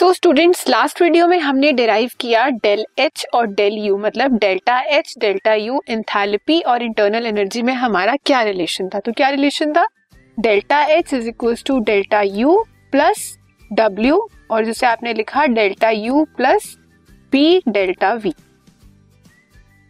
तो students last video में हमने डिराइव किया डेल एच और डेल यू मतलब delta H delta U enthalpy और इंटरनल एनर्जी में हमारा क्या रिलेशन था? तो क्या रिलेशन था? Delta H is equal to delta U plus W और जिसे आपने लिखा delta U plus P delta V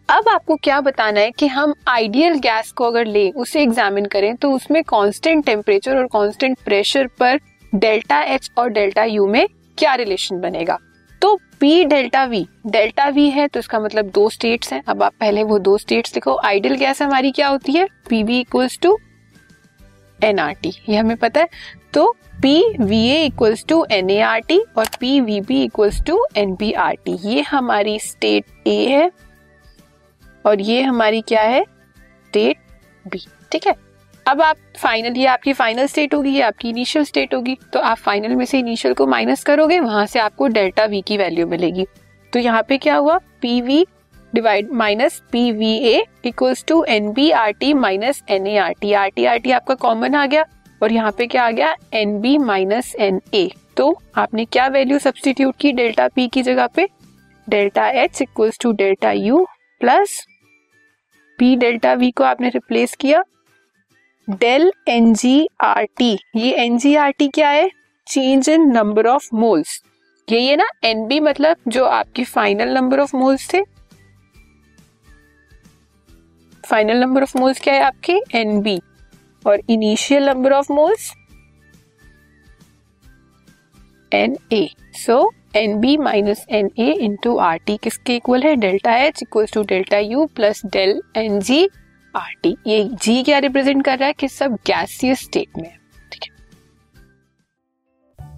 अब आपको क्या बताना है कि हम आइडियल गैस को अगर ले, उसे एग्जामिन करें तो उसमें कांस्टेंट टेम्परेचर और कांस्टेंट प्रेशर पर डेल्टा एच और डेल्टा यू में क्या रिलेशन बनेगा? तो P delta V delta V है तो इसका मतलब दो स्टेट्स हैं। अब आप पहले वो दो स्टेट्स लिखो। आइडियल गैस हमारी क्या होती है? P V equals to NRT ये हमें पता है। तो P V A equals to N A R T और P V B equals to N B R T ये हमारी स्टेट ए है और ये हमारी क्या है? स्टेट बी ठीक है? अब आप फाइनल ये आपकी फाइनल स्टेट होगी, ये आपकी इनिशियल स्टेट होगी तो आप फाइनल में से इनिशियल को माइनस करोगे, वहाँ से आपको डेल्टा वी की वैल्यू मिलेगी। तो यहाँ पे क्या हुआ? P V divide minus P V A equals to N B R T minus N A R T R T R T आपका कॉमन आ गया और यहाँ पे क्या आ गया? N B minus N A तो आपने क्या वैल्यू सब्सटीट्यूट की डेल्टा पी की जगह पे? Delta H equals to delta U plus P delta V को आपने रिप्लेस किया। Del N G R T. ये एन जी आर टी क्या है? Change in number of moles ये ये ना? एन बी मतलब जो आपकी फाइनल नंबर ऑफ़ मोल्स थे। फाइनल नंबर ऑफ़ मोल्स क्या है आपके? एन बी और initial number of moles N A so N B minus N A into R T किसके इक्वल है? Delta H equal to delta U plus del N G R T ये G क्या represent कर रहा है कि सब गैसियस स्टेट में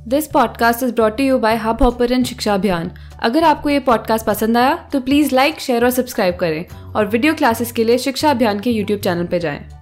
this podcast is brought you by Hubhopper Shiksha Abhiyan अगर आपको ये पॉडकास्ट पसंद आया तो प्लीज़ लाइक शेयर और सब्सक्राइब करें। और वीडियो क्लासेस के लिए शिक्षा अभियान के यूट्यूब चैनल पर जाएँ।